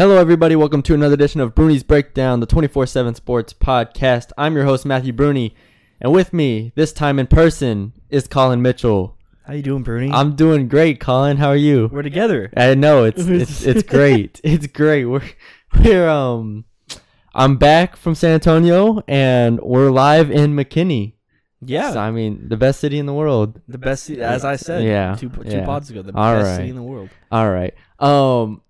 Hello, everybody. Welcome to another edition of Bruni's Breakdown, the 24 7 Sports Podcast. I'm your host, Matthew Bruni, and with me, this time in person, is Colin Mitchell. How you doing, Bruni? I'm doing great, Colin. How are you? We're together. I know it's it's it's great. It's great. We're we're um I'm back from San Antonio and we're live in McKinney. Yeah, So, I mean, the best city in the world. the best, city, as I said, Yeah, two, two yeah. pods ago, the All best right. city in the world. All right. Um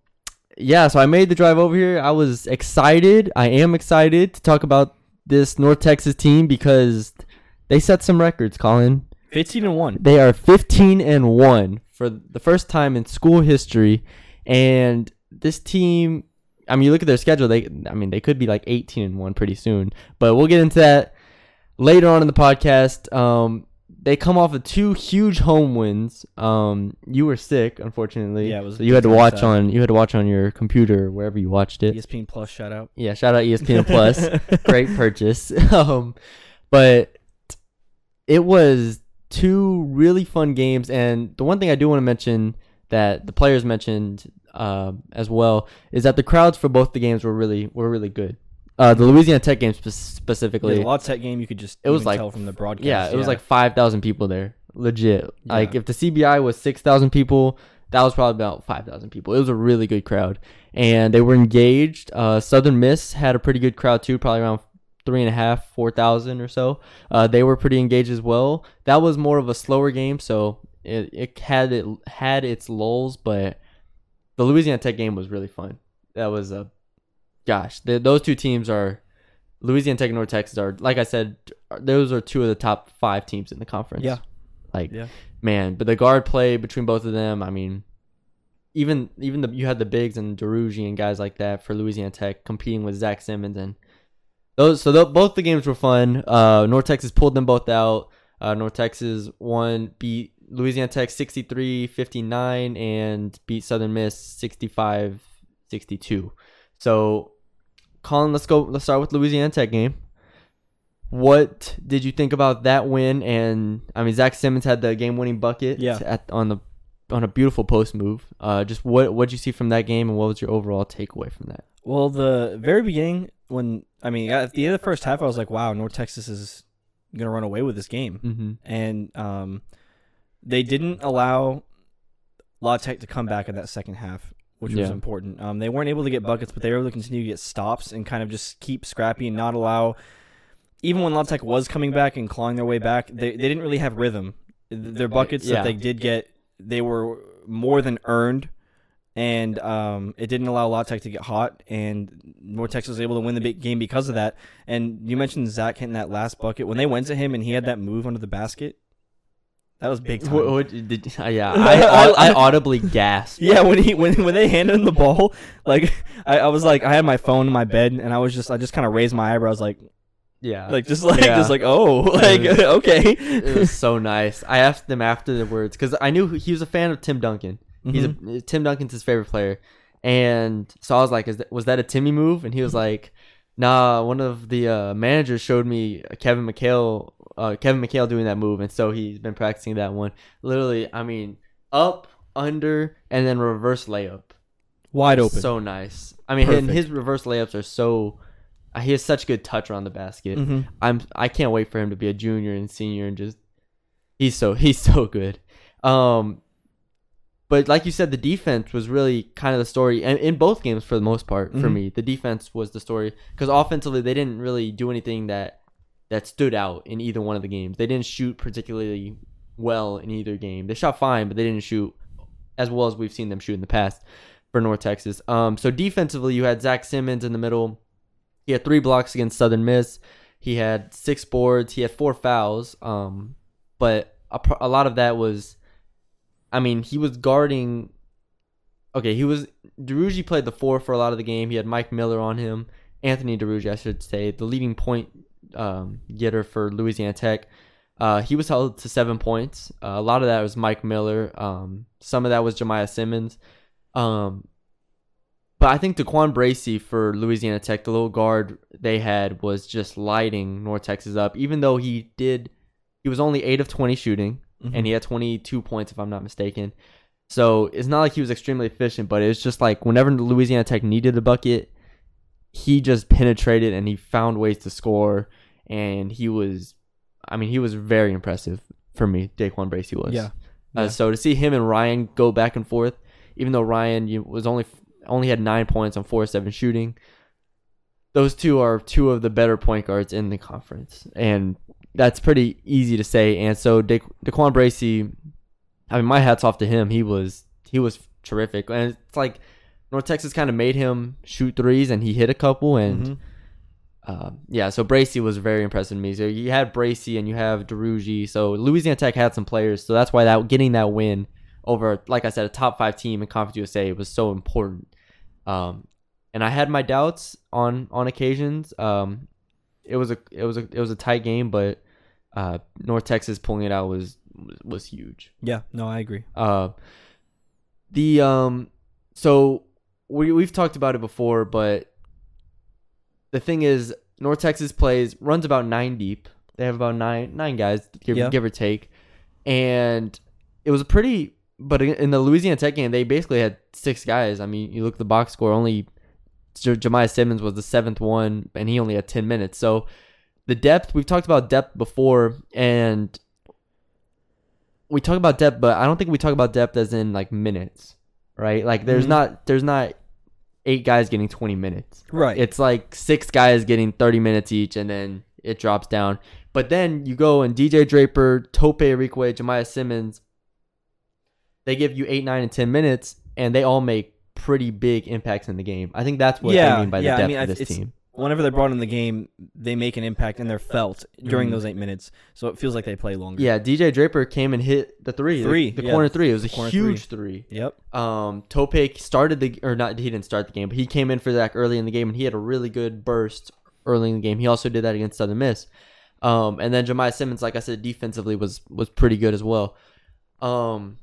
yeah, so I made the drive over here. I was excited. I am excited to talk about this North Texas team because they set some records, Colin. Fifteen and one. They are 15 and 1 for the first time in school history and this team I mean, you look at their schedule, they I mean, they could be like 18 and 1 pretty soon. But we'll get into that later on in the podcast. Um they come off of two huge home wins. Um you were sick, unfortunately. Yeah, it was So you had to watch sad. on you had to watch on your computer wherever you watched it. ESPN Plus shout out. Yeah, shout out ESPN Plus. Great purchase. um, but it was two really fun games, and the one thing I do want to mention that the players mentioned uh, as well is that the crowds for both the games were really were really good. Uh, the Louisiana Tech game spe- specifically, The La Tech game, you could just It was like- tell from the broadcast. yeah, it was like five thousand people there, legit. Like if the CBI was six thousand people, that was probably about five thousand people. It was a really good crowd, and they were engaged. Uh, Southern Miss had a pretty good crowd too, probably around three and a half, four thousand or so. Uh, they were pretty engaged as well. That was more of a slower game, so it, it had it had its lulls, but the Louisiana Tech game was really fun. That was a gosh, the, those two teams are Louisiana Tech and North Texas are like I said, those are two of the top five teams in the conference. Yeah. like Yeah. man, but the guard play between both of them, I mean, even even the you had the bigs and Duruji and guys like that for Louisiana Tech competing with Zach Simmons and those. So tho- both the games were fun. Uh, North Texas pulled them both out. Uh, North Texas won, beat Louisiana Tech 63-59 and beat Southern Miss 65-62. So, Colin, let's go. Let's start with Louisiana Tech game. What did you think about that win? And I mean, Zach Simmons had the game-winning bucket Yeah. at, on the on a beautiful post move. Uh, just what what did you see from that game, and what was your overall takeaway from that? Well, the very beginning, when I mean, at the end of the first half, I was like, "Wow, North Texas is gonna run away with this game," Mm-hmm. and um, they didn't allow La Tech to come back in that second half, which was important. Um, they weren't able to get buckets, but they were able to continue to get stops and kind of just keep scrappy and not allow. Even when La was coming back and clawing their way back, they, they didn't really have rhythm. Their buckets Yeah. that they did get, they were more than earned, and um, it didn't allow La to get hot. And North Texas was able to win the big game because of that. And you mentioned Zach hitting that last bucket when they went to him and he had that move under the basket. That was big time. What, what did, uh, yeah, I, I, I audibly gasped. Yeah, when he when when they handed him the ball, like I, I was like I had my phone in my bed and I was just I just kind of raised my eyebrows like Yeah, like just like Yeah. just like oh like was- okay. it was so nice. I asked them after the words because I knew he was a fan of Tim Duncan. He's Mhm. a Tim Duncan's his favorite player, and so I was like, "Is that, was that a Timmy move?" And he was like, "Nah, one of the uh, managers showed me Kevin McHale, uh, Kevin McHale doing that move, and so he's been practicing that one. Literally, I mean, up, under, and then reverse layup. wide open. So nice. I mean, and his reverse layups are so. uh, He has such good touch around the basket. Mhm. I'm I can't wait for him to be a junior and senior and just he's so he's so good. Um but like you said the defense was really kind of the story and in both games for the most part for Mhm. me. The defense was the story cuz offensively they didn't really do anything that that stood out in either one of the games. They didn't shoot particularly well in either game. They shot fine, but they didn't shoot as well as we've seen them shoot in the past for North Texas. Um so defensively you had Zach Simmons in the middle. He had 3 blocks against Southern Miss. He had six boards. He had four fouls. Um, but a, a lot of that was, I mean, he was guarding. Okay, he was. Duruji played the four for a lot of the game. He had Mike Miller on him. Anthony Duruji, I should say, the leading point um, getter for Louisiana Tech. Uh, he was held to seven points. Uh, a lot of that was Mike Miller. Um, some of that was Jemiah Simmons. Um, but I think Daquan Bracey for Louisiana Tech, the little guard they had, was just lighting North Texas up. Even though he did, he was only eight of twenty shooting, Mhm. and he had twenty two points if I'm not mistaken. So it's not like he was extremely efficient, but it's just like whenever Louisiana Tech needed a bucket, he just penetrated and he found ways to score. And he was, I mean, he was very impressive for me. Daquan Bracey was. Yeah. Uh, so to see him and Ryan go back and forth, even though Ryan was only only had nine points on four seven shooting, those two are two of the better point guards in the conference, and that's pretty easy to say. And so Da- Daquan Bracey, I mean, my hats off to him. He was he was terrific, and it's like North Texas kind of made him shoot threes, and he hit a couple, and. Mhm. Uh, yeah, so Bracey was very impressive to me. So you had Bracey and you have Duruji. So Louisiana Tech had some players. So that's why that getting that win over, like I said, a top five team in Conference USA was so important. Um, and I had my doubts on on occasions. Um, it was a it was a it was a tight game, but uh, North Texas pulling it out was was, was huge. Yeah. No, I agree. Uh, the um, so we we've talked about it before, but the thing is, North Texas plays runs about nine deep. They have about nine nine guys, give, Yeah. give or take, and it was a pretty. But in the Louisiana Tech game, they basically had six guys. I mean, you look at the box score, only J- Jemiah Simmons was the seventh one, and he only had ten minutes. So the depth we've talked about depth before, and we talk about depth, but I don't think we talk about depth as in like minutes, right? Like there's Mhm. not there's not eight guys getting 20 minutes. Right. It's like six guys getting 30 minutes each, and then it drops down. But then you go and DJ Draper, Tope Arikawe, Jemiah Simmons, they give you eight, nine, and 10 minutes, and they all make pretty big impacts in the game. I think that's what Yeah, they mean by yeah, the depth mean, of this team. Whenever they're brought in the game, they make an impact and they're felt during Mhm. those eight minutes. So it feels like they play longer. Yeah, DJ Draper came and hit the three, Three, the, yeah. corner three. It was a Corner huge three. Yep. Um, Tope started the or not he didn't start the game, but he came in for Zach early in the game and he had a really good burst early in the game. He also did that against Southern Miss. Um, and then Jemiah Simmons, like I said, defensively was was pretty good as well. Um,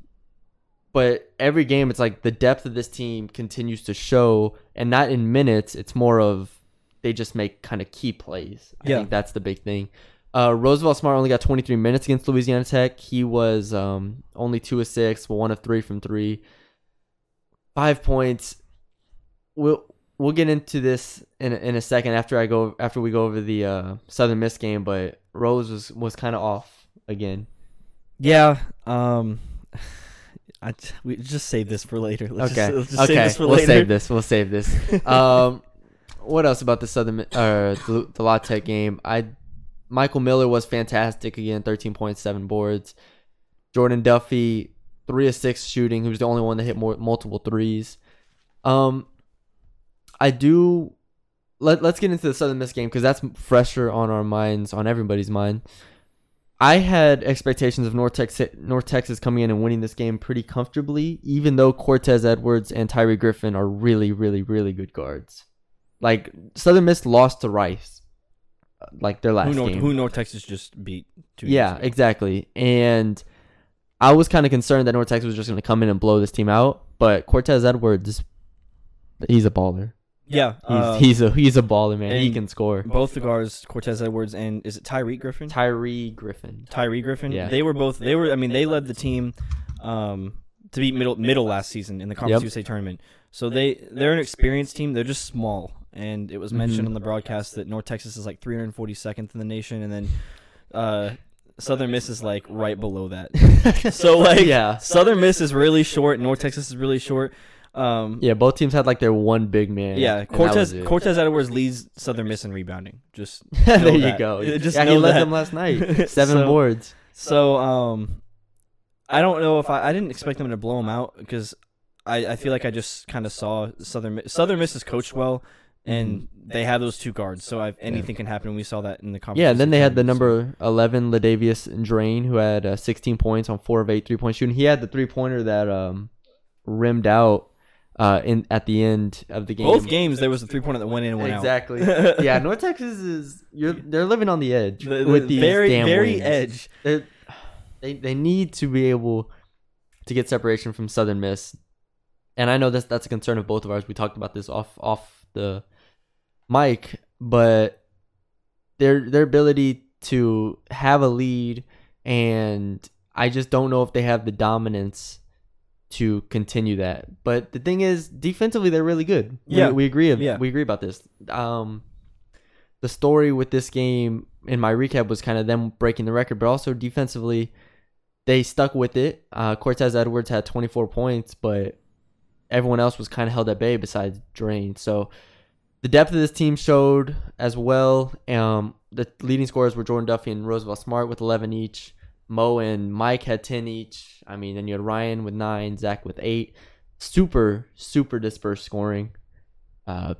but every game, it's like the depth of this team continues to show, and not in minutes. It's more of they just make kind of key plays. I Yeah. think that's the big thing. Uh, Roosevelt Smart only got 23 minutes against Louisiana Tech. He was um, only two of six, one of three from three. Five points. We'll we'll get into this in a, in a second after I go after we go over the uh, Southern Miss game. But Rose was was kind of off again. Yeah. Um. I we just save this for later. Let's okay, Just, just okay, Save this for we'll save this. We'll save this. um, what else about the Southern uh the, the La Tech game? I Michael Miller was fantastic again, thirteen point seven boards. Jordan Duffy three of six shooting. He was the only one that hit more multiple threes. Um, I do. Let Let's get into the Southern Miss game because that's fresher on our minds, on everybody's mind. I had expectations of North Texas, North Texas coming in and winning this game pretty comfortably, even though Cortez Edwards and Tyree Griffin are really, really, really good guards. Like Southern Miss lost to Rice, uh, like their last Who North, game. who North Texas just beat? Two years Yeah, ago. exactly. And I was kind of concerned that North Texas was just going to come in and blow this team out, but Cortez Edwards, he's a baller. Yeah. He's uh, he's a he's a baller, man. He can score. both the guards, Cortez Edwards and is it Tyree Griffin? Tyree Griffin. Tyree Griffin. Yeah. They were both. They were. I mean, they led the team um, to beat middle middle last season in the Conference Yep. USA tournament. So they they're an experienced team. They're just small, and it was mentioned Mhm. on the broadcast that North Texas is like 342nd in the nation, and then uh, Southern Miss is like right below that. So like, yeah, Southern Miss is really short. North Texas is really short. Um, yeah. Both teams had like their one big man. yeah, Cortez. Cortez Edwards leads Southern Miss in rebounding. Just there you that. go. Just yeah, he led that. them last night. Seven So- boards. So um, I don't know if I I didn't expect them to blow them out because I I feel like I just kind of saw Southern Mi- Southern Miss is coached well and they have those two guards so I, anything can happen. We saw that in the conference. Yeah, and then they had the number 11, LaDavius Draine, who had uh, 16 points on 4 of 8 three point shooting. He had the three pointer that um, rimmed out uh, in at the end of the game. both games there was a three pointer that went in and went Exactly. out. Exactly. yeah, North Texas is you're they're living on the edge The, the with these very damn very wins. edge. They're, they they need to be able to get separation from Southern Miss, and I know that's that's a concern of both of ours. We talked about this off off the mic, but their their ability to have a lead, and I just don't know if they have the dominance to continue that. But the thing is, defensively, they're really good. We- Yeah. we, agree. Yeah. we agree about this. Um, the story with this game in my recap was kind of them breaking the record, but also defensively, they stuck with it. Uh, Cortez Edwards had 24 points, but everyone else was kind of held at bay besides Draine. So the depth of this team showed as well. Um, the leading scorers were Jordan Duffy and Roosevelt Smart with 11 each. Mo and Mike had 10 each. I mean, then you had Ryan with nine, Zach with eight. Super, super dispersed scoring. Uh,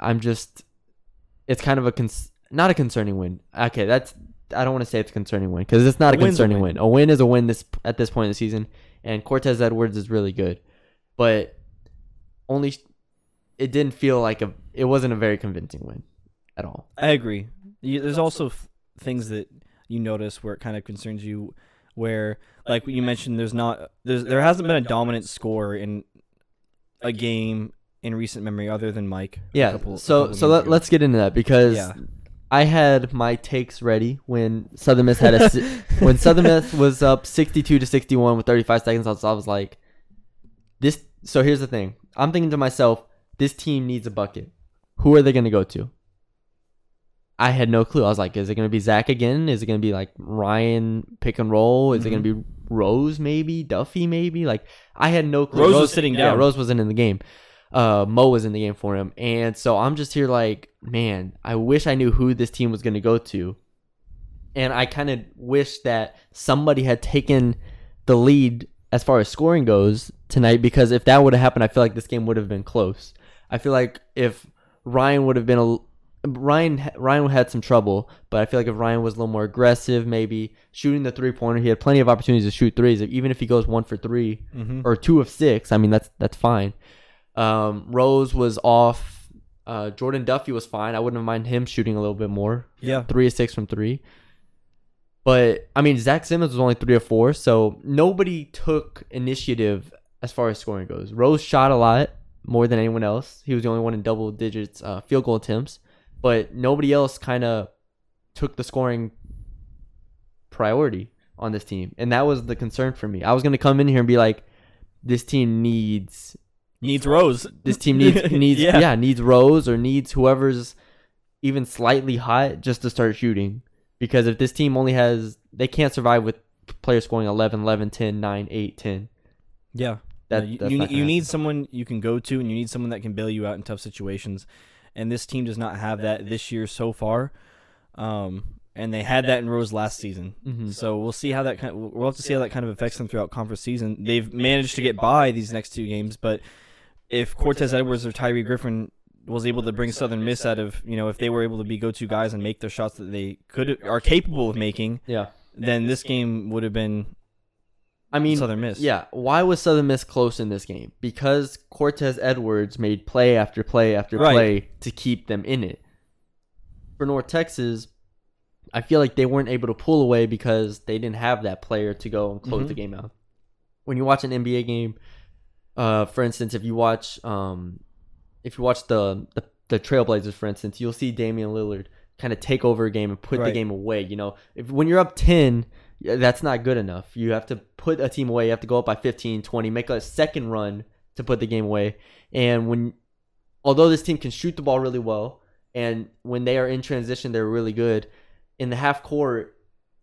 I'm just, it's kind of a cons- not a concerning win. Okay, that's I don't want to say it's a concerning win because it's not a A win's a concerning win. win. A win is a win this at this point in the season, and Cortez Edwards is really good, but only it didn't feel like a it wasn't a very convincing win at all. I agree. There's also f- things that you notice where it kind of concerns you, where like you mentioned, there's not there's there hasn't been a dominant score in a game in recent memory other than Mike. Yeah. couple- so so let, let's get into that because Yeah. I had my takes ready when Southern Miss had a when Southern Miss was up 62 to 61 with 35 seconds. I was, I was like, this. So here's the thing. I'm thinking to myself, this team needs a bucket. Who are they going to go to? I had no clue. I was like, is it going to be Zach again? Is it going to be like Ryan pick and roll? Is it going to be Rose maybe? Duffy maybe? Like I had no clue. Rose was sitting Yeah, down. Rose wasn't in the game. Uh, Mo was in the game for him, and so I'm just here like, man, I wish I knew who this team was going to go to, and I kind of wish that somebody had taken the lead as far as scoring goes tonight because if that would have happened, I feel like this game would have been close. I feel like if Ryan would have been a Ryan Ryan had some trouble, but I feel like if Ryan was a little more aggressive, maybe shooting the three pointer, he had plenty of opportunities to shoot threes. Even if he goes one for 3 Mhm. or two of six, I mean that's that's fine. Um, Rose was off. Uh, Jordan Duffy was fine. I wouldn't mind him shooting a little bit more Yeah. three of six from three. But I mean, Zach Simmons was only three of four, so nobody took initiative as far as scoring goes. Rose shot a lot more than anyone else. He was the only one in double digits uh, field goal attempts, but nobody else kind of took the scoring priority on this team, and that was the concern for me. I was gonna come in here and be like, this team needs Needs Rose. this team needs needs Yeah. yeah. needs Rose or needs whoever's even slightly hot just to start shooting because if this team only has they can't survive with players scoring 11 11 10 9 8 10 Yeah. That, you you, you need someone you can go to, and you need someone that can bail you out in tough situations. And this team does not have that this year so far. Um, and they had that in Rose last season. Mhm. So we'll see how that kind. we'll have to see how that kind of affects them throughout conference season. They've managed to get by these next two games, but if Cortez Edwards or Tyree Griffin was able to bring Southern Miss out of, you know, if they were able to be go-to guys and make their shots that they could are capable of making, yeah then this game would have been I mean Southern Miss. yeah why was Southern Miss close in this game because Cortez Edwards made play after play after Right. play to keep them in it for North Texas I feel like they weren't able to pull away because they didn't have that player to go and close Mhm. the game out. When you watch an NBA game, uh, for instance, if you watch um, if you watch the, the the Trailblazers, for instance, you'll see Damian Lillard kind of take over a game and put the game away. You know, if when you're up ten, that's not good enough. You have to put a team away. You have to go up by 15, 20, make a second run to put the game away. And when, although this team can shoot the ball really well, and when they are in transition, they're really good. In the half court,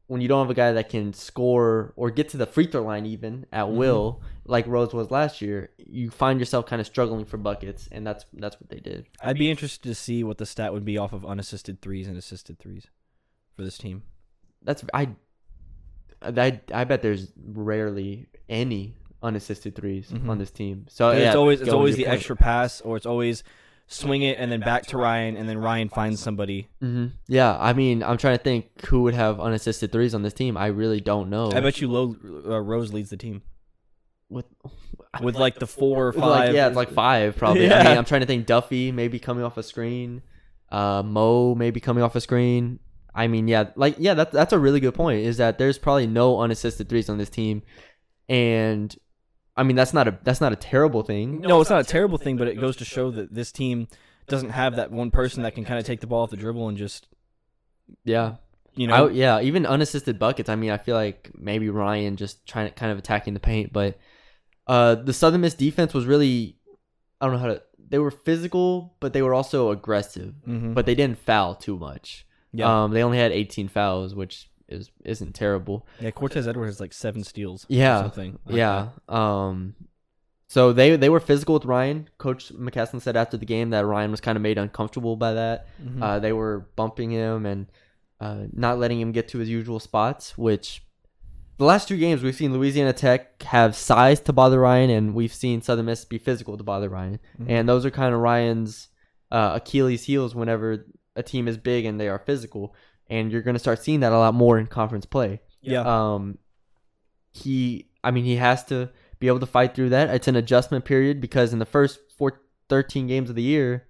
when you don't have a guy that can score or get to the free throw line even at Mhm. will, like Rose was last year, you find yourself kind of struggling for buckets, and that's that's what they did. I'd be interested to see what the stat would be off of unassisted threes and assisted threes for this team. That's I, I, I bet there's rarely any unassisted 3s Mhm. on this team. So yeah, it's always it's always the point. extra pass, or it's always swing it and then back to Ryan, and then Ryan finds somebody. hmm Yeah, I mean, I'm trying to think who would have unassisted threes on this team. I really don't know. I bet you Low, uh, Rose leads the team with with like the four or five. like, yeah, it's like five probably. I mean, I'm trying to think. Duffy maybe coming off a screen. Uh, Mo maybe coming off a screen. I mean, yeah, like yeah, that's that's a really good point. Is that there's probably no unassisted threes on this team, and I mean that's not a that's not a terrible thing. No, it's not a terrible thing, but it goes to show that this team doesn't have that one person that can kind of take the ball off the dribble and just Yeah, you know. I, yeah, even unassisted buckets. I mean, I feel like maybe Ryan just trying to kind of attacking the paint, but Uh, the Southern Miss defense was really, I don't know how to. They were physical, but they were also aggressive. Mm-hmm. But they didn't foul too much. Yeah, Um, they only had 18 fouls, which is isn't terrible. yeah. Cortez Edwards has like seven steals. or Yeah, something. like yeah. Um, so they they were physical with Ryan. Coach McCasland said after the game that Ryan was kind of made uncomfortable by that. that. Mhm. Uh, they were bumping him and uh, not letting him get to his usual spots, which the last two games we've seen Louisiana Tech have size to bother Ryan, and we've seen Southern Miss be physical to bother Ryan. Mhm. And those are kind of Ryan's uh, Achilles heels whenever a team is big and they are physical. And you're going to start seeing that a lot more in conference play. yeah, Um, he, I mean, he has to be able to fight through that. It's an adjustment period because in the first four, 13 games of the year,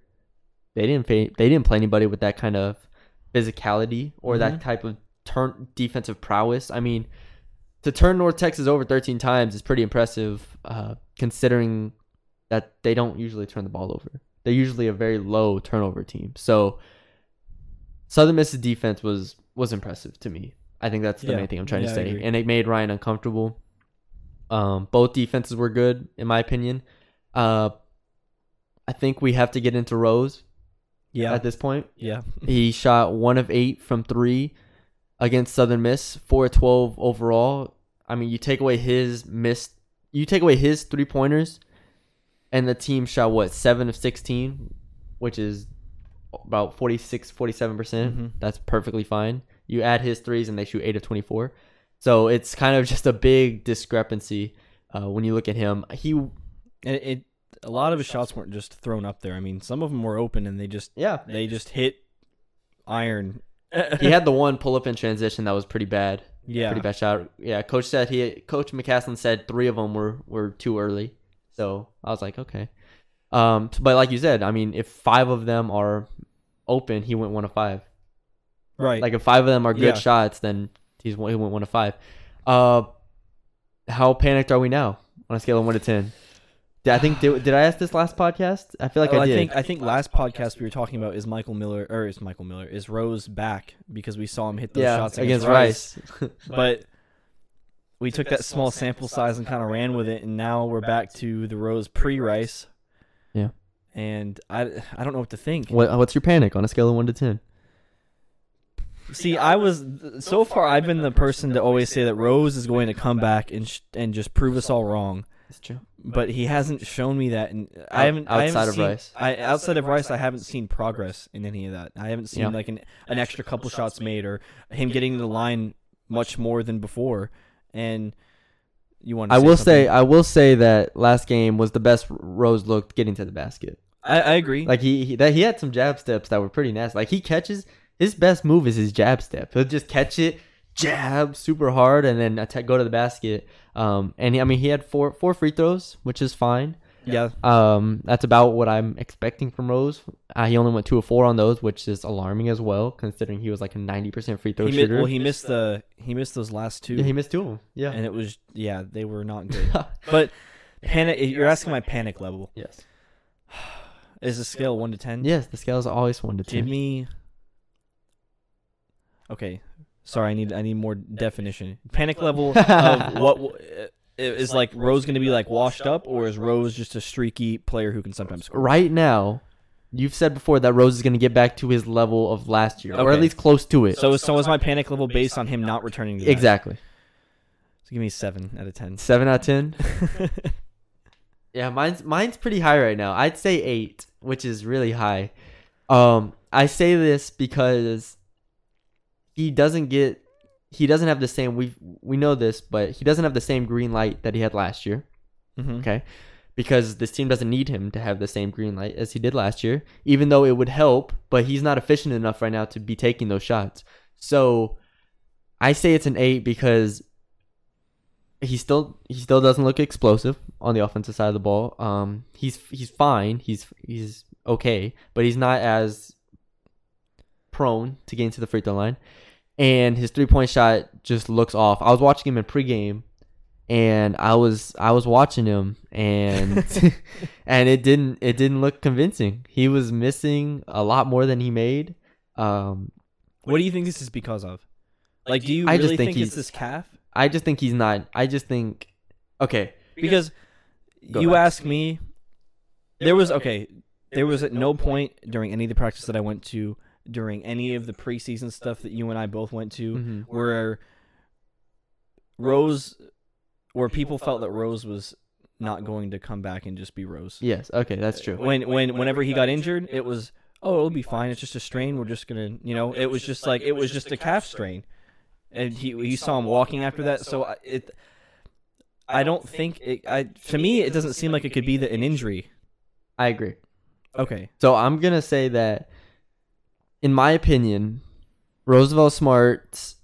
they didn't pay, they didn't play anybody with that kind of physicality or that Mhm. type of turn defensive prowess. I mean, to turn North Texas over 13 times is pretty impressive, uh, considering that they don't usually turn the ball over. They're usually a very low turnover team. So Southern Miss's defense was was impressive to me. I think that's the Yeah. main thing I'm trying Yeah, to say, and it made Ryan uncomfortable. Um, both defenses were good in my opinion. Uh, I think we have to get into Rose yeah, at this point. yeah. He shot one of eight from three against Southern Miss, four of twelve overall. I mean, you take away his missed, you take away his three pointers, and the team shot what seven of sixteen, which is about 46 47 percent. Mhm. That's perfectly fine. You add his threes, and they shoot eight of twenty four. So it's kind of just a big discrepancy uh, when you look at him. He, And it, it a lot of his shots weren't just thrown up there. I mean, some of them were open and they just yeah, they just hit iron. he had the one pull up in transition that was pretty bad. yeah, pretty bad shot. Yeah, coach said he coach McCasland said three of them were were too early. So I was like, okay. Um, but like you said, I mean, if five of them are open, he went one of five. right. Like if five of them are good Yeah. shots, then he's one- he went one of five. Uh, how panicked are we now on a scale of one to ten? Did, I think did, did I ask this last podcast? I feel like Oh, I did. think I think last podcast we were talking about is Michael Miller or is Michael Miller is Rose back because we saw him hit those yeah, shots against, Rice. Rice. But we took that small sample size and kind of ran with it, and now we're back to the Rose pre-Rice. Yeah. And I, I don't know what to think. what, what's your panic on a scale of one to ten? See, I was so far I've been the person to always say that Rose is going to come back and sh- and just prove us all wrong. That's true. But he hasn't shown me that, and I haven't I outside haven't of seen- Rice. I outside of Rice, I haven't seen progress in any of that. I haven't seen Yeah. like an an extra couple shots made or him getting the line much more than before. And you want? To I will say. I will say that last game was the best Rose looked getting to the basket. I, I agree. Like he, he that he had some jab steps that were pretty nasty. Like he catches his best move is his jab step. He'll just catch it, jab super hard, and then attack, go to the basket. Um, and he, I mean he had four four free throws, which is fine. Yeah, Um, that's about what I'm expecting from Rose. Uh, he only went two of four on those, which is alarming as well, considering he was like a ninety percent free throw he shooter. well he missed the he missed those last two, yeah, he missed two of them. Yeah. and it was yeah they were not good. but panic. You're asking my panic level. yes. Is the scale one to ten? Yes, the scale is always one to ten. Give me. Okay, sorry. I need I need more definition. Panic level of what uh, is like Rose going to be like washed up, or is Rose just a streaky player who can sometimes score? right now, you've said before that Rose is going to get back to his level of last year, or at least close to it. So so is my panic level based on him not returning to that? exactly, So give me seven out of ten. seven out of ten. Yeah, mine's mine's pretty high right now. I'd say eight, which is really high. Um, I say this because he doesn't get he doesn't have the same we we know this, but he doesn't have the same green light that he had last year. hmm Okay. Because this team doesn't need him to have the same green light as he did last year, even though it would help, but he's not efficient enough right now to be taking those shots. So I say it's an eight because he still he still doesn't look explosive on the offensive side of the ball. Um he's he's fine. He's he's okay, but he's not as prone to getting to the free throw line. And his three point shot just looks off. I was watching him in pregame and I was I was watching him and and it didn't it didn't look convincing. He was missing a lot more than he made. Um, What do you think this is because of? Like, do you I just think think, he's- it's this calf? I just think he's not. I just think okay. Because Go you ask me, there was okay. There was at no point during any of the practice that I went to, during any of the preseason stuff that you and I both went to, Mhm. where Rose, where people felt that Rose was not going to come back and just be Rose. Yes. Okay, that's true. When when whenever he got injured, it was oh it'll be fine. It's just a strain. We're just gonna you know it was just like it was just a calf strain, and he he saw him walking after that. So I- it. I don't think it. I to me it doesn't seem like it could be the, an injury. I agree. Okay. So I'm gonna say that, in my opinion, Roosevelt Smart's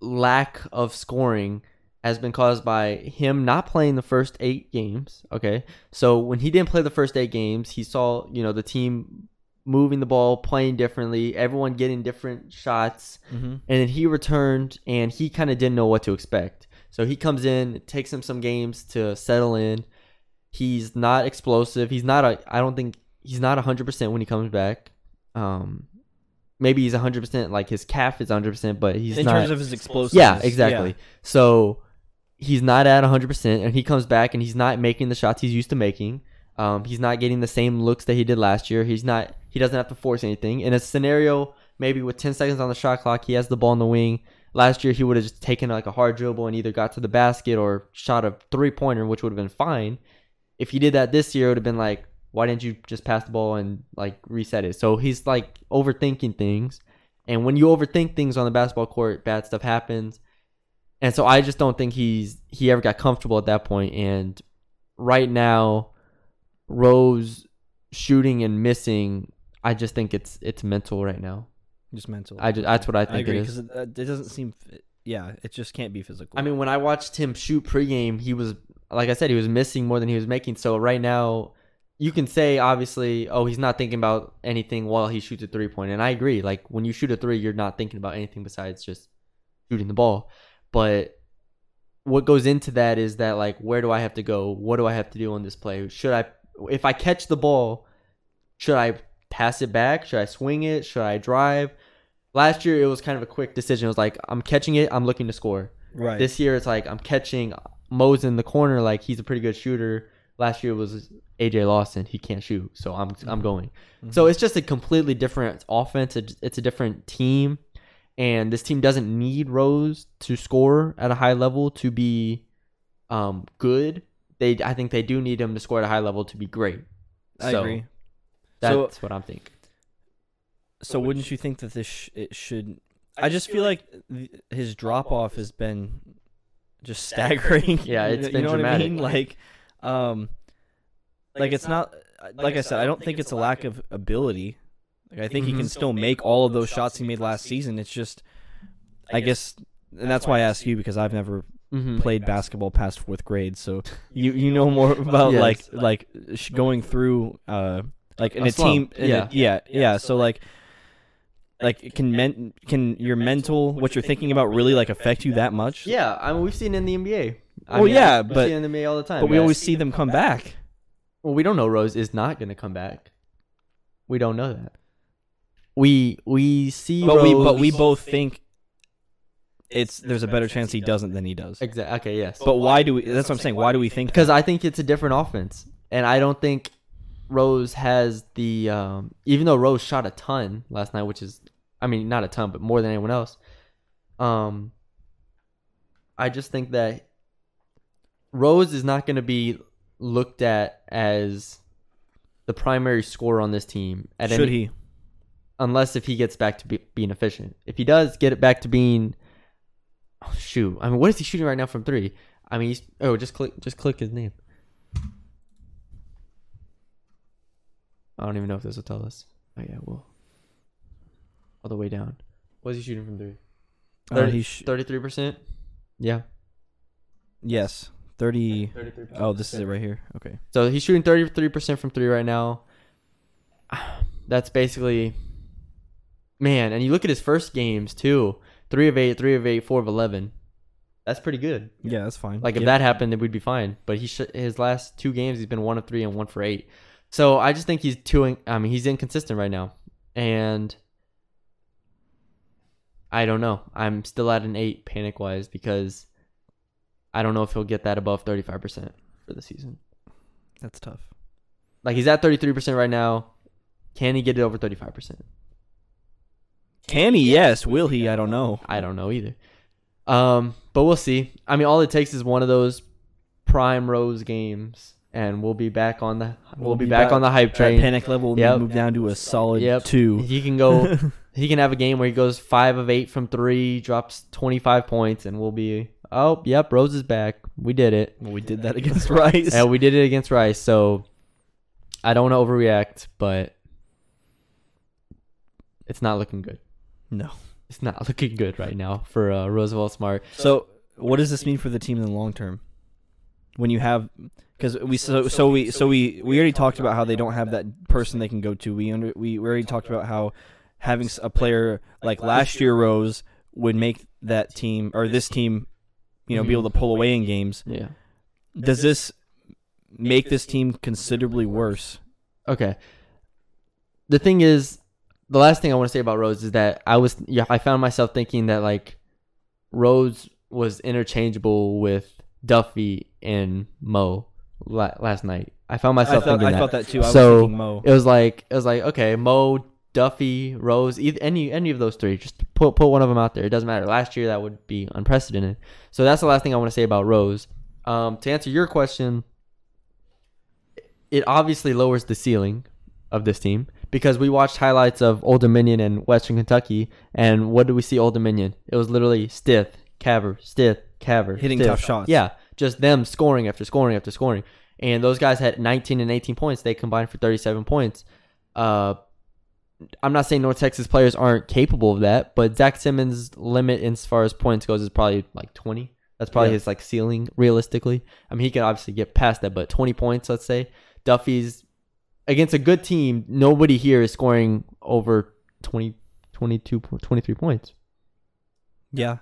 lack of scoring has been caused by him not playing the first eight games. Okay, so when he didn't play the first eight games, he saw you know the team moving the ball, playing differently, everyone getting different shots, Mm-hmm. and then he returned and he kind of didn't know what to expect. So he comes in, it takes him some games to settle in. He's not explosive. He's not a. I don't think he's not hundred percent when he comes back. Um, maybe he's hundred percent. Like his calf is hundred percent, but he's In not. terms of his explosiveness. yeah, exactly. So he's not at hundred percent, and he comes back and he's not making the shots he's used to making. Um, he's not getting the same looks that he did last year. He's not. He doesn't have to force anything. In a scenario, maybe with ten seconds on the shot clock, he has the ball in the wing. Last year, he would have just taken like a hard dribble and either got to the basket or shot a three pointer, which would have been fine. If he did that this year, it would have been like, why didn't you just pass the ball and like reset it? So he's like overthinking things. And when you overthink things on the basketball court, bad stuff happens. And so I just don't think he's he ever got comfortable at that point. And right now, Rose shooting and missing, I just think it's it's mental right now. Just mental. I just that's what I I think agree it because it, uh, it doesn't seem. Yeah, it just can't be physical. I mean, when I watched him shoot pregame, he was like I said, he was missing more than he was making. So right now, you can say obviously, oh, he's not thinking about anything while he shoots a three point, and I agree. Like when you shoot a three, you're not thinking about anything besides just shooting the ball. But what goes into that is that like, where do I have to go? What do I have to do on this play? Should I, if I catch the ball, should I pass it back? Should I swing it? Should I drive? Last year it was kind of a quick decision. It was like I'm catching it, I'm looking to score. right. This year it's like I'm catching Mo's in the corner, like he's a pretty good shooter. Last year was AJ Lawson, he can't shoot, so I'm I'm going. Mm-hmm. So it's just a completely different offense. It's it's a different team, and this team doesn't need Rose to score at a high level to be um good. They I think they do need him to score at a high level to be great. I So agree. So- That's what I'm thinking. So wouldn't you think that this sh- it should? I just feel like th- his drop off has been just staggering. Yeah, it's you been know What I dramatic. mean? Like, um, like it's not. Like I said, I don't think it's a lack of ability. Like I think he can Mhm. still make all of those shots he made last season. It's just, I guess, and that's why I ask you because I've never Mm-hmm. played basketball past fourth grade, so you you know more about Yes. like like sh- going through uh like in A a, team a- yeah. yeah yeah so like like can men can your mental what you're thinking about really like affect you that much Yeah, I mean we've seen in the NBA. I Well, mean, yeah, we but- see it in the NBA all the time. but we yeah. always see them come back Well, we don't know Rose is not going to come back. We don't know that. We we see but we but we both think it's there's a better chance he doesn't than he does exactly okay yes but why do we that's what I'm saying why do we think because I think it's a different offense, and I don't think Rose has the um, even though Rose shot a ton last night, which is I mean not a ton, but more than anyone else. Um, I just think that Rose is not going to be looked at as the primary scorer on this team at should any, he unless if he gets back to be, being efficient. If he does get it back to being, oh, shoot, I mean, what is he shooting right now from three? I mean, he's oh, just click, just click his name. I don't even know if this will tell us. Oh yeah, well, all the way down. What is he shooting from three? uh, sh- Thirty-three percent. Yeah, yes 30 thirty-three. oh this is it right here okay So he's shooting 33% from three right now. That's basically, man. And you look at his first games too: three of eight, three of eight, four of eleven. That's pretty good. yeah that's fine Like if Yep. that happened, then we'd be fine. But he sh- his last two games, he's been one of three and one for eight. So I just think he's too. I mean, he's inconsistent right now, and I don't know. I'm still at an eight panic wise because I don't know if he'll get that above 35% for the season. That's tough. Like he's at 33% right now. Can he get it over 35%? Can he? Yes. Will he? I don't know. I don't know either. Um, but we'll see. I mean, all it takes is one of those prime Rose games, and we'll be back on the we'll, be, back, on the hype At train. panic level, we Yep. move down to a solid Yep. two. He can go. he can have a game where he goes five of eight from three, drops 25 points, and we'll be. Oh, yep, Rose is back. We did it. We did that against Rice. And we did it against Rice. So I don't want to overreact, but it's not looking good. no. It's not looking good right now for uh, Roosevelt Smart. So, what does this mean for the team in the long term? When you have, because we so so we so we we already talked about how they don't have that person they can go to. We under we already talked about how having a player like last year Rose would make that team or this team, you know, be mm-hmm. able to pull away in games. Yeah. Does this make this team considerably worse? Okay. The thing is, the last thing I want to say about Rose is that I was yeah I found myself thinking that like Rose was interchangeable with Duffy and Mo la- last night. I found I myself thought, thinking I that. thought that too. I So, was thinking Mo. It was like it was like okay, Mo, Duffy, Rose, either, any any of those three, just put put one of them out there. It doesn't matter. Last year that would be unprecedented. So that's the last thing I want to say about Rose. Um, to answer your question, it obviously lowers the ceiling of this team because we watched highlights of Old Dominion and Western Kentucky, and what did we see? Old Dominion. It was literally Stith, caver, Stith, caver, Hitting stiff. tough shots. Yeah, just them scoring after scoring after scoring. And those guys had 19 and 18 points. They combined for 37 points. Uh, I'm not saying North Texas players aren't capable of that, but Zach Simmons' limit as far as points goes is probably like 20. That's probably Yeah. his like ceiling realistically. I mean, he can obviously get past that, but 20 points, let's say. Duffy's against a good team. Nobody here is scoring over 20, 22, 23 points, Yeah.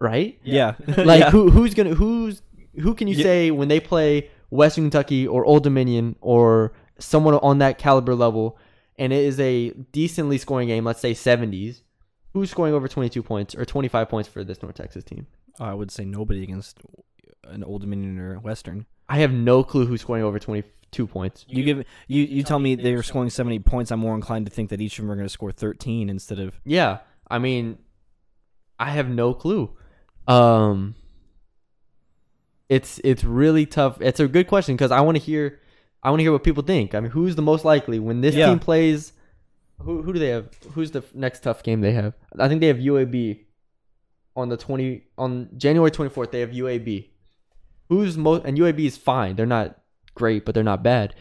right? Yeah. like Yeah. who who's gonna who's who can you Yeah. say when they play Western Kentucky or Old Dominion or someone on that caliber level, and it is a decently scoring game, let's say seventies, who's scoring over twenty two points or twenty five points for this North Texas team? I would say nobody against an Old Dominion or Western. I have no clue who's scoring over twenty two points. You give you you tell me they were scoring seventy points. I'm more inclined to think that each of them are going to score thirteen instead of Yeah, I mean, I have no clue. Um, it's it's really tough. It's a good question because I want to hear, I want to hear what people think. I mean, who's the most likely when this Yeah. team plays? Who who do they have? Who's the next tough game they have? I think they have UAB on the twenty on January twenty fourth. They have UAB. Who's most and UAB is fine. They're not great, but they're not bad.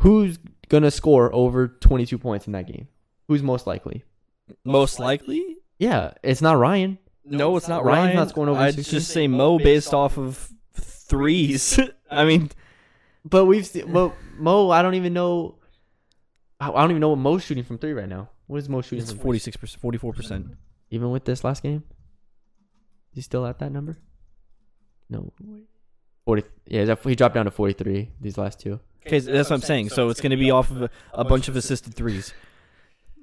Who's gonna score over twenty two points in that game? Who's most likely? most likely. Yeah, it's not Ryan. No, it's not Ryan's Ryan. not scoring over I'd 60. just say Mo based off of threes. I mean, But we've seen Mo, Mo. I don't even know. I I don't even know what Mo's shooting from three right now. What is Mo shooting? it's forty six percent, forty four percent. Even with this last game, is he still at that number? No, forty. Yeah, he's at- he dropped down to forty three these last two. Okay, so that's what I'm saying. So it's going to be off of a, a bunch of assisted threes.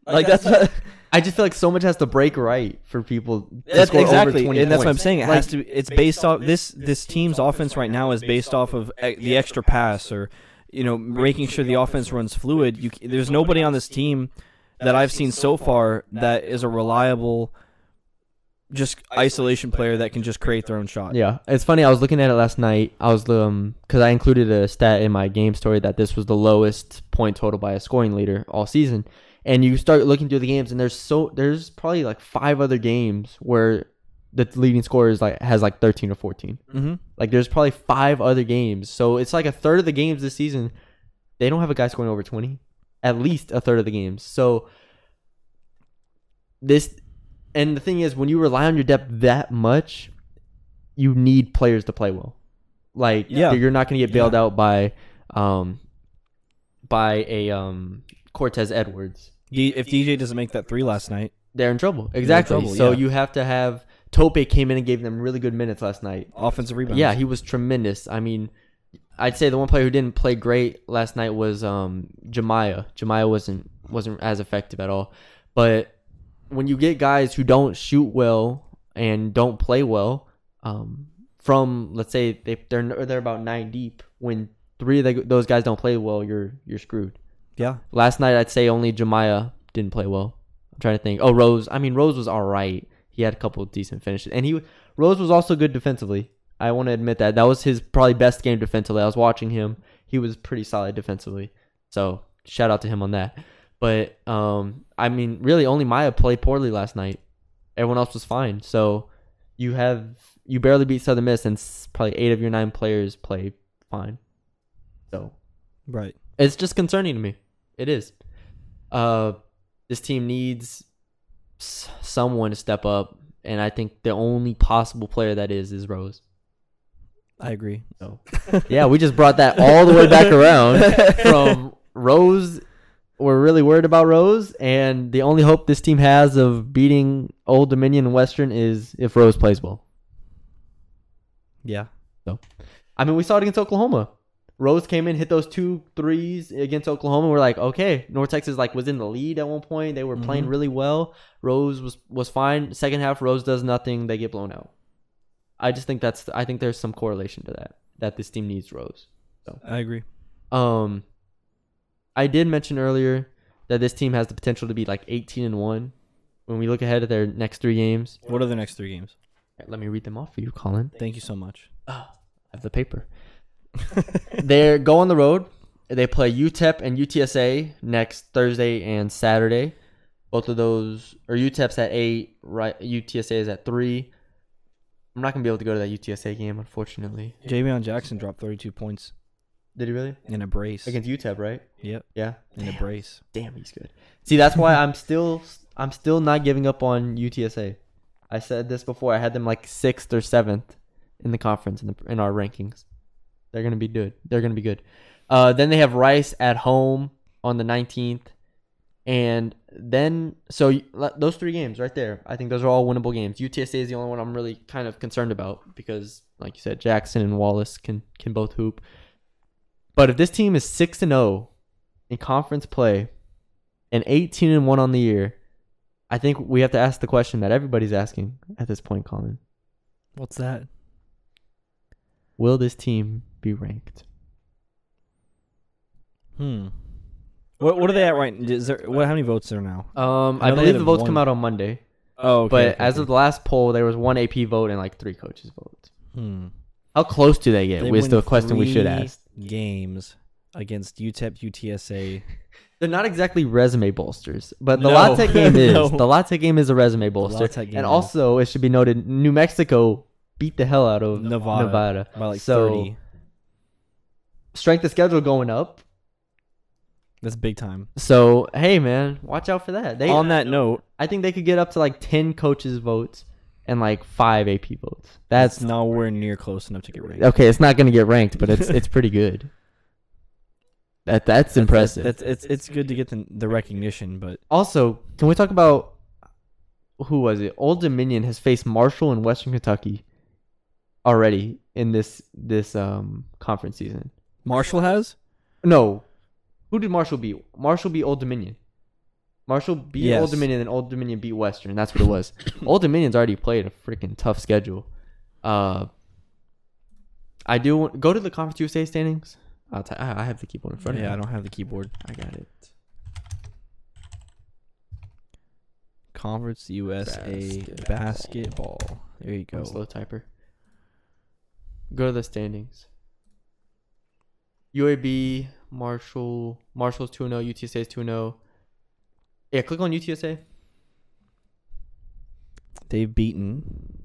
Like that's what, I just feel like so much has to break right for people. To that's score over exactly, 20 and that's what I'm points. saying. It Like, has to. It's based off this. This team's offense right now is based off of e- the extra pass or, you know, making sure the offense runs fluid. You, c- there's nobody on this team that I've seen so far that is a reliable, just isolation player that can just create their own shot. Yeah, it's funny. I was looking at it last night. I was um because I included a stat in my game story that this was the lowest point total by a scoring leader all season. And you start looking through the games, and there's so there's probably like five other games where the leading scorer is like has like 13 or 14. Mm-hmm. Like there's probably five other games. So it's like a third of the games this season they don't have a guy scoring over 20. At least a third of the games. So this and the thing is when you rely on your depth that much, you need players to play well. Like Yeah. you're not going to get bailed Yeah. out by um by a um Cortez Edwards. D- if DJ doesn't make that three last night, They're in trouble. in Exactly. trouble, so yeah. you have to have Tope came in and gave them really good minutes last night. offensive rebounds. Yeah, he was tremendous. I mean, I'd say the one player who didn't play great last night was um Jemiah. Jemiah wasn't wasn't as effective at all. But when you get guys who don't shoot well and don't play well, um, from let's say they they're they're about nine deep when three of the, those guys don't play well, you're you're screwed. Yeah. Last night, I'd say only Jemiah didn't play well. I'm trying to think. Oh, Rose. I mean, Rose was all right. He had a couple of decent finishes, and he Rose was also good defensively. I want to admit that that was his probably best game defensively. I was watching him; he was pretty solid defensively. So shout out to him on that. But um, I mean, really, only Maya played poorly last night. Everyone else was fine. So you have you barely beat Southern Miss, and probably eight of your nine players play fine. So Right. it's just concerning to me. It is. Uh, this team needs someone to step up, and I think the only possible player that is is Rose. I agree. So, yeah, we just brought that all the way back around from Rose. We're really worried about Rose, and the only hope this team has of beating Old Dominion and Western is if Rose plays well. Yeah. So, I mean, we saw it against Oklahoma. Rose came in, hit those two threes against Oklahoma. We're like, okay, North Texas like was in the lead at one point. They were playing Mhm. really well. Rose was was fine. Second half, Rose does nothing. They get blown out. I just think that's I think there's some correlation to that that this team needs Rose. So I agree. Um, I did mention earlier that this team has the potential to be like 18 and one when we look ahead at their next three games. What are the next three games? Let me read them off for you, Colin. Thank you so much. I have the paper. they go on the road. They play UTEP and UTSA next Thursday and Saturday. Both of those, or UTEP's at eight, right? UTSA is at three. I'm not gonna be able to go to that UTSA game, unfortunately. Jhivvan Jackson dropped 32 points Did he really in a brace. against UTEP? Right? Yep. Yeah. In a brace. Damn, he's good. See, that's why I'm still I'm still not giving up on UTSA. I said this before. I had them like sixth or seventh in the conference in the in our rankings. They're gonna be good. They're gonna be good. Uh, then they have Rice at home on the 19th, and then so those three games right there. I think those are all winnable games. UTSA is the only one I'm really kind of concerned about because, like you said, Jackson and Wallace can can both hoop. But if this team is six and zero in conference play and 18 and 1 on the year, I think we have to ask the question that everybody's asking at this point, Colin. What's that? Will this team be ranked? Hmm. What What are they at right? Is there what? How many votes are there now? Um, I I, believe the votes one- come out on Monday, Oh, but as of the last poll, there was one AP vote and like three coaches votes. hmm. How close do they get? They was the question we should ask. Games against UTEP, UTSA. They're not exactly resume bolsters, but the No. La Tech game is. No. The La Tech game is a resume bolster. Tech game and is. also, it should be noted, New Mexico beat the hell out of Nevada, Nevada. by like So- 30. Strength of schedule going up. That's big time. So hey, man, watch out for that. They On that note, I think they could get up to like ten coaches votes and like five AP votes. that's That's nowhere near close enough to get ranked. okay. It's not gonna get ranked, but it's it's pretty good. That that's impressive. That's, it's it's good to get the, the recognition, but also, can we talk about who was it? Old Dominion has faced Marshall and Western Kentucky already in this this um conference season. Marshall has. No, who did Marshall beat? Marshall beat Old Dominion. Marshall beat Yes. Old Dominion, and Old Dominion beat Western. That's what it was. Old Dominion's already played a freaking tough schedule. Uh, I do want, go to the Conference USA standings. I'll t- I I have the keyboard in front Yeah, of me. I don't have the keyboard. I got it. Conference USA Basketball. basketball. There you I'm a go. slow typer. Go to the standings. UAB, Marshall, Marshall's 2 0, UTSA's 2 0. Yeah, click on UTSA. They've beaten.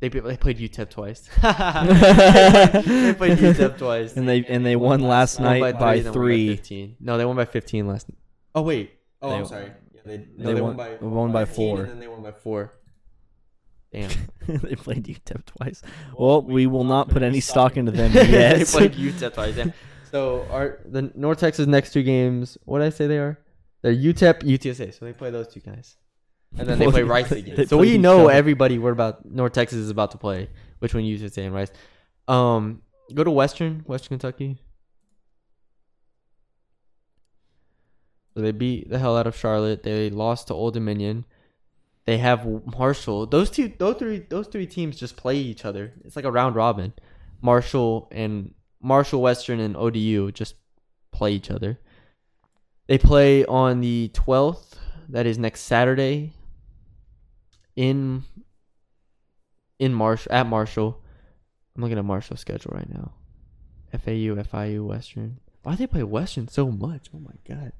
They, be- they played UTEP twice. they played UTEP twice. And they and they won last Won night by won three. 15. No, they won by 15 last night. Oh, wait. Oh, They- I'm sorry. Yeah, they, no, they they, won- won, by, won by 15, four. And then they won by four. Damn. they played UTEP twice. Well, we will not put any stock into them they yet. played UTEP twice. Damn. So our the North Texas next two games. What did I say they are? They're UTEP, UTSA. So they play those two guys, and then they play Rice again. So we know everybody. We're about North Texas is about to play. Which one UTSA and Rice? Um, go to Western, Western Kentucky. So they beat the hell out of Charlotte. They lost to Old Dominion. They have Marshall. Those two, those three, those three teams just play each other. It's like a round robin. Marshall and Marshall Western and ODU just play each other. They play on the 12th, that is next Saturday in in Marshall at Marshall. I'm looking at Marshall's schedule right now. FAU, FIU, Western. Why do they play Western so much? Oh my god.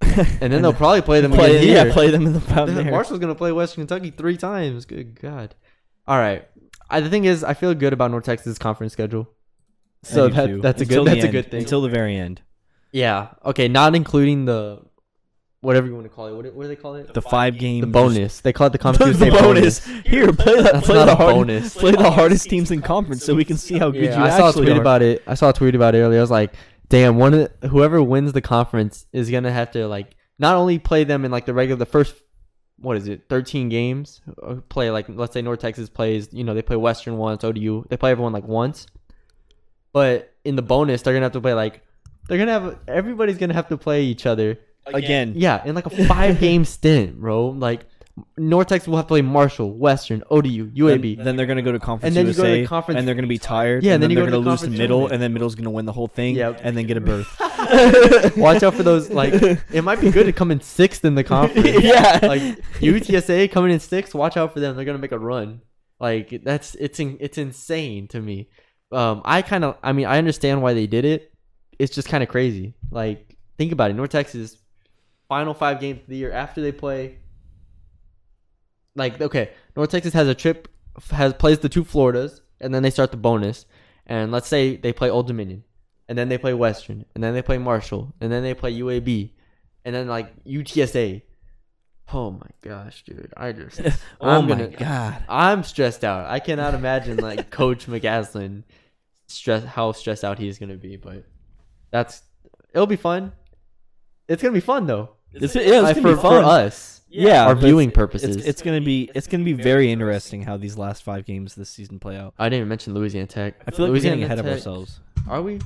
And then they'll probably play them play, again yeah, here. play them in the there. Marshall's gonna play Western Kentucky three times. Good God. All right. I, the thing is, I feel good about North Texas conference schedule. I So that, too. that's a Until good the that's a end. good thing. until the very end. yeah. Okay. Not including the whatever you want to call it. What, do- what do they call it? The five game The bonus. They call it the the, conference the bonus. Here, play that. That's play not the a hard, bonus. Play the hardest teams in conference, so we can see how good you Yeah, you I saw a actually tweet are. about it. I saw a tweet about it earlier. I was like, damn, one of the, whoever wins the conference is gonna have to like not only play them in like the regular the first what is it 13 games uh, play like let's say North Texas plays you know they play Western once ODU they play everyone like once but in the bonus they're gonna have to play like they're gonna have everybody's gonna have to play each other Again, yeah in like a five game stint bro like North Texas will have to play Marshall Western ODU then, UAB then they're gonna go to conference And then you go to USA, the conference- and they're gonna be tired. Yeah, and and then then, you they're go gonna the lose to middle, and then middle's gonna win the whole thing, Yep. and then get a berth. Watch out for those. Like, it might be good to come in sixth in the conference. Yeah. Like UTSA coming in sixth. Watch out for them. They're gonna make a run. Like that's it's in, it's insane to me. Um, I kind of. I mean, I understand why they did it. It's just kind of crazy. Like, think about it. North Texas final five games of the year after they play. Like, okay, North Texas has a trip, has plays the two Floridas, and then they start the bonus. And let's say they play Old Dominion and then they play Western, and then they play Marshall, and then they play UAB, and then like UTSA. Oh my gosh, dude! I just oh I'm my gonna- god. I'm stressed out. I cannot imagine like Coach McCasland stress how stressed out he's gonna be, but that's it'll be fun. It's gonna be fun though. It's, yeah, it's gonna for, be fun. for us. Yeah, our viewing purposes. It's, it's gonna be it's gonna be very interesting how these last five games this season play out. I didn't even mention Louisiana Tech. I feel like Louisiana we're getting ahead of ourselves. Are we?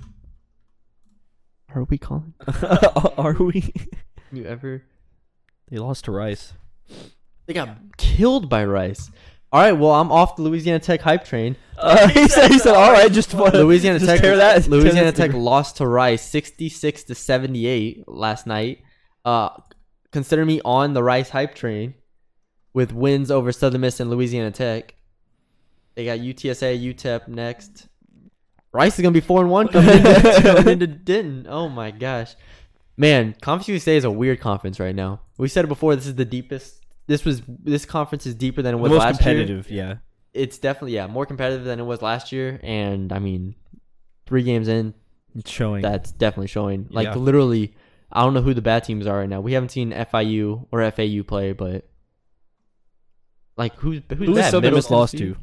Are we calling? Are we? You ever? They lost to Rice. They got killed by Rice. All right, well, I'm off the Louisiana Tech hype train. Uh, he said, "He said, all right, just want Louisiana just Tech. that. Louisiana Tech lost to Rice, 66 to 78 last night. Uh, consider me on the Rice hype train, with wins over Southern Miss and Louisiana Tech. They got UTSA, UTEP next. Rice is gonna be four and one coming into, coming into Denton. Oh my gosh, man! Conference USA is a weird conference right now. We said it before. This is the deepest. This was this conference is deeper than it The was most last year competitive. Yeah. it's definitely yeah more competitive than it was last year and i mean three games in It's showing. that's definitely showing like Yeah. literally i don't know who the bad teams are right now we haven't seen fiu or fau play but like who's who's Who bad? Southern Miss lost to?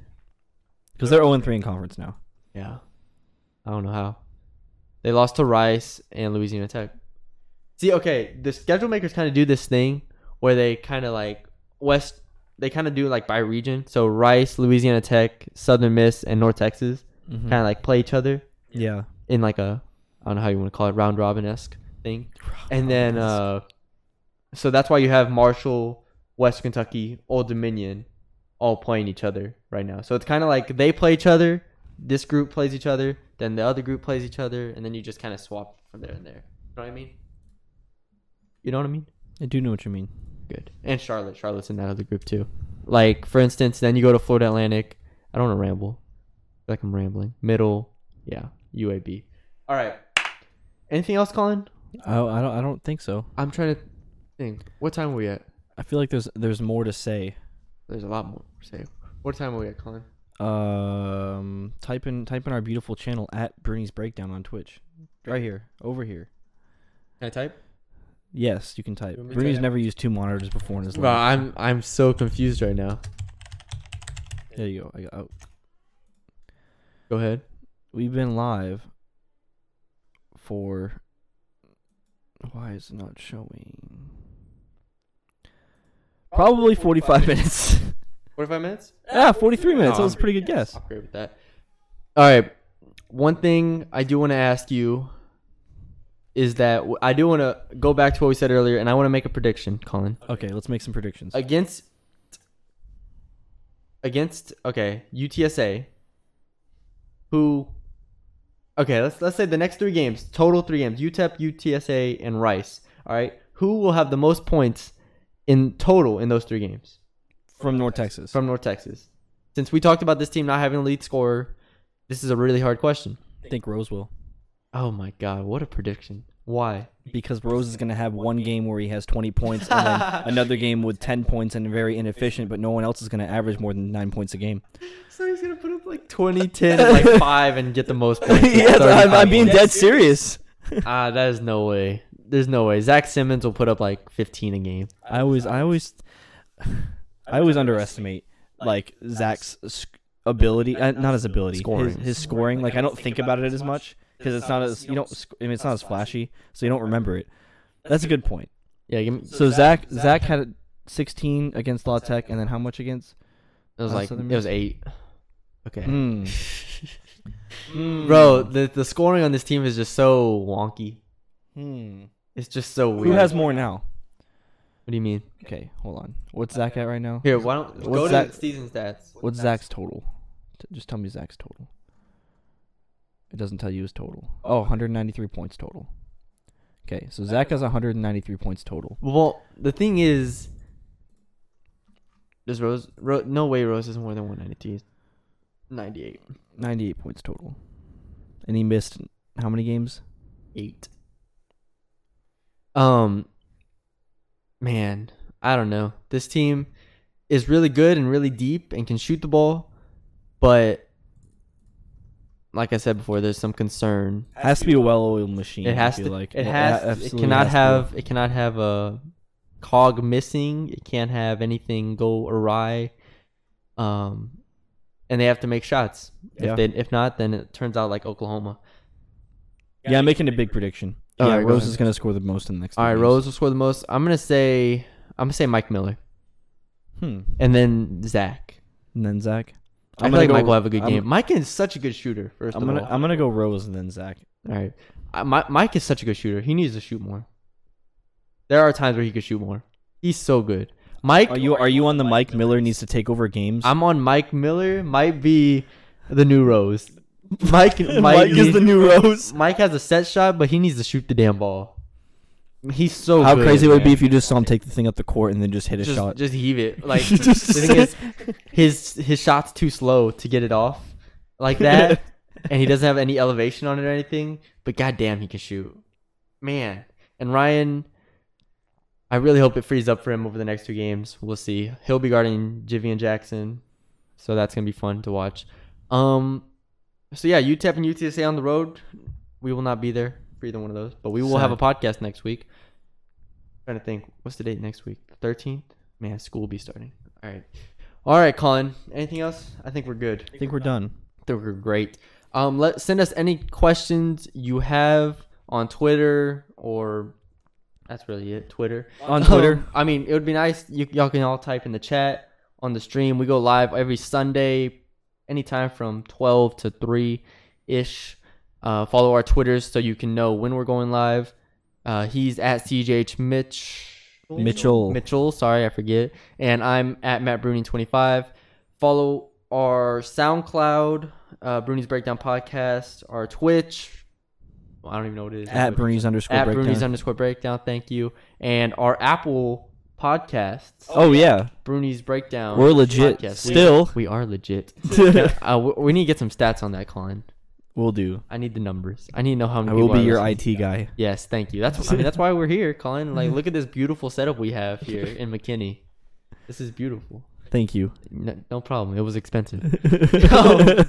Because they're 0 3 in conference now. yeah i don't know how they lost to rice and louisiana tech see okay the schedule makers kind of do this thing where they kind of like west they kind of do like by region so rice louisiana tech southern miss and north texas Mhm. kind of like play each other Yeah. in like a I don't know how you want to call it round robin esque thing. And then uh so that's why you have Marshall, West Kentucky, Old Dominion all playing each other right now. So it's kind of like they play each other, this group plays each other, then the other group plays each other, and then you just kind of swap from there and there. You know what I mean? You know what I mean? I do know what you mean. Good. And Charlotte, Charlotte's in that other group too. Like for instance, then you go to Florida Atlantic. I don't want to ramble. Like I'm rambling. Middle, yeah, UAB. All right. Anything else, Colin? Oh, I don't. I don't think so. I'm trying to think. What time are we at? I feel like there's there's more to say. There's a lot more to say. What time are we at, Colin? Um, type in type in our beautiful channel at Bruni's Breakdown on Twitch. Right here, over here. Can I type? Yes, you can type. You want Bruni's never used two monitors before in his Bro, life. I'm I'm so confused right now. There you go. I got, oh, Go ahead. we've been live for. Why is it not showing? Probably 45 minutes. 45 minutes? yeah, 43 minutes. That Oh, was a oh, pretty good guess. I'll agree with that. All right. One thing I do want to ask you is that I do want to go back to what we said earlier, and I want to make a prediction, Colin. Okay, let's make some predictions. against against okay UTSA, who Okay, let's let's say the next three games, total three games: UTEP, UTSA, and Rice. All right, who will have the most points in total in those three games from North Texas. from North Texas? Since we talked about this team not having a lead scorer, this is a really hard question. I think Rose will. Oh my god, what a prediction! Why? Because Rose is going to have one game where he has 20 points and then another game with 10 points and very inefficient, but no one else is going to average more than 9 points a game. So he's gonna put up like 20, 10, and like five, and get the most points. with yes, I'm, I'm being points. dead serious. Ah, that is no way. There's no way. Zach Simmons will put up like 15 a game. I always, I always, I always underestimate like Zach's ability, uh, not his ability, Scoring. His, his scoring. Like I don't think about it as much because it's not as you don't. sc- I mean, it's not as flashy, so you don't remember it. That's a good point. Yeah, give me, So Zach, Zach had 16 against La Tech, and then how much against? it was Uh, like it was eight. Okay. Hmm. Bro, the the scoring on this team is just so wonky. Hmm. It's just so weird. Who has more now? What do you mean? Okay, hold on. What's Zach at right now? Here, why don't What's go to Zach- season stats? What's Zach's total? T- Just tell me Zach's total. It doesn't tell you his total. Oh, 193 points total. Okay, so Zach has 193 points total. Well, the thing is, does Rose? Ro, no way, Rose is more than 192. 98. 98 points total. And he missed how many games? Eight. Um, man, I don't know. This team is really good and really deep and can shoot the ball, but like I said before, there's some concern. Has to be a well-oiled machine. It has I feel to. like it has. a- it absolutely cannot has to be. have. It cannot have a cog missing. It can't have anything go awry. Um, and they have to make shots. Yeah. If they, if not, then it turns out like Oklahoma. Yeah, I'm making a big prediction. All yeah, right, Rose is going to score the most in the next. All right, games. Rose will score the most. I'm gonna say. I'm gonna say Mike Miller, Hmm. and then Zach. And then Zach. I feel like go- Mike will have a good I'm- game. Mike is such a good shooter. 1st I'm of gonna all, I'm gonna go Rose and then Zach. all right. I, Mi- Mike is such a good shooter. He needs to shoot more. There are times where he could shoot more. He's so good. Mike, Are you are you on the Mike Miller needs to take over games? I'm on Mike Miller. Might be the new Rose. Mike, might Mike is the new Rose. Mike has a set shot, but he needs to shoot the damn ball. He's so. How good, crazy would it be if you just saw him take the thing up the court and then just hit a just, shot? just heave it. Like Just the thing is, his his shot's too slow to get it off like that, and he doesn't have any elevation on it or anything. But goddamn, he can shoot, man. And Ryan, I really hope it frees up for him over the next two games. We'll see. He'll be guarding Jhivvan Jackson, so that's gonna be fun to watch. Um, so yeah, UTEP and UTSA on the road. We will not be there for either one of those, but we will have a podcast next week. trying to think, what's the date next week? Thirteenth. Man, school will be starting. All right. All right, Colin. Anything else? I think we're good. I think we're done. I think we're great. Um, let send us any questions you have on Twitter or that's really it. Twitter. On Twitter, Um, I mean, it would be nice. You, y'all can all type in the chat on the stream. We go live every Sunday, anytime from 12 to 3 ish. Uh, follow our Twitters so you can know when we're going live. Uh, he's at CJH Mitch. Mitchell. Mitchell, sorry, I forget. And I'm at Matt Bruni25. Follow our SoundCloud, uh, Bruni's Breakdown Podcast, our Twitch. I don't even know what it is. at Bernie's underscore at breakdown. Bruni's underscore breakdown. Thank you. And our Apple podcasts, oh yeah, Bruni's Breakdown. we're legit. podcast. We- Still, we are legit. uh, we, we need to get some stats on that, Colin. We'll do. I need the numbers. I need to know how many. I will be your listening. IT guy. Yes, thank you. That's I mean that's why we're here, Colin. Like, look at this beautiful setup we have here in McKinney. This is beautiful. Thank you. No, no problem. It was expensive.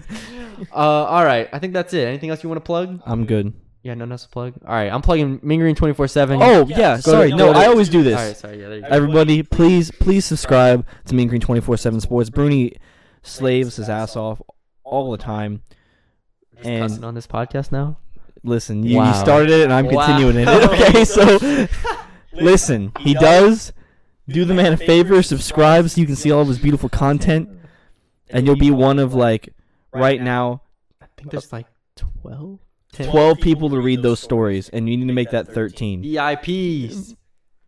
uh, all right. I think that's it. Anything else you want to plug? I'm good. Yeah, no, else to plug. All right, I'm plugging Mean Green twenty four seven. Oh yeah, to- sorry. go No, to- I always do this. All right, sorry. Yeah, there you go. Everybody, please, please subscribe to Mean Green 24/7 Sports. Bruni slaves his ass off all the time. Just and- cussing on this podcast now. Listen, you, you started it, and I'm Wow. continuing it. Okay, so listen, he does. Do the man a favor, subscribe so you can see all of his beautiful content, and you'll be one of like right now I think there's uh, like 12? 10? 12 people to read those stories, and you need to make that 13. VIPs.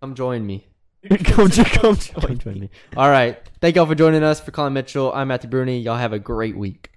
Come join me. come, jo- come Come join join me. me. All right. Thank y'all for joining us. For Colin Mitchell, I'm Matthew Bruni. Y'all have a great week.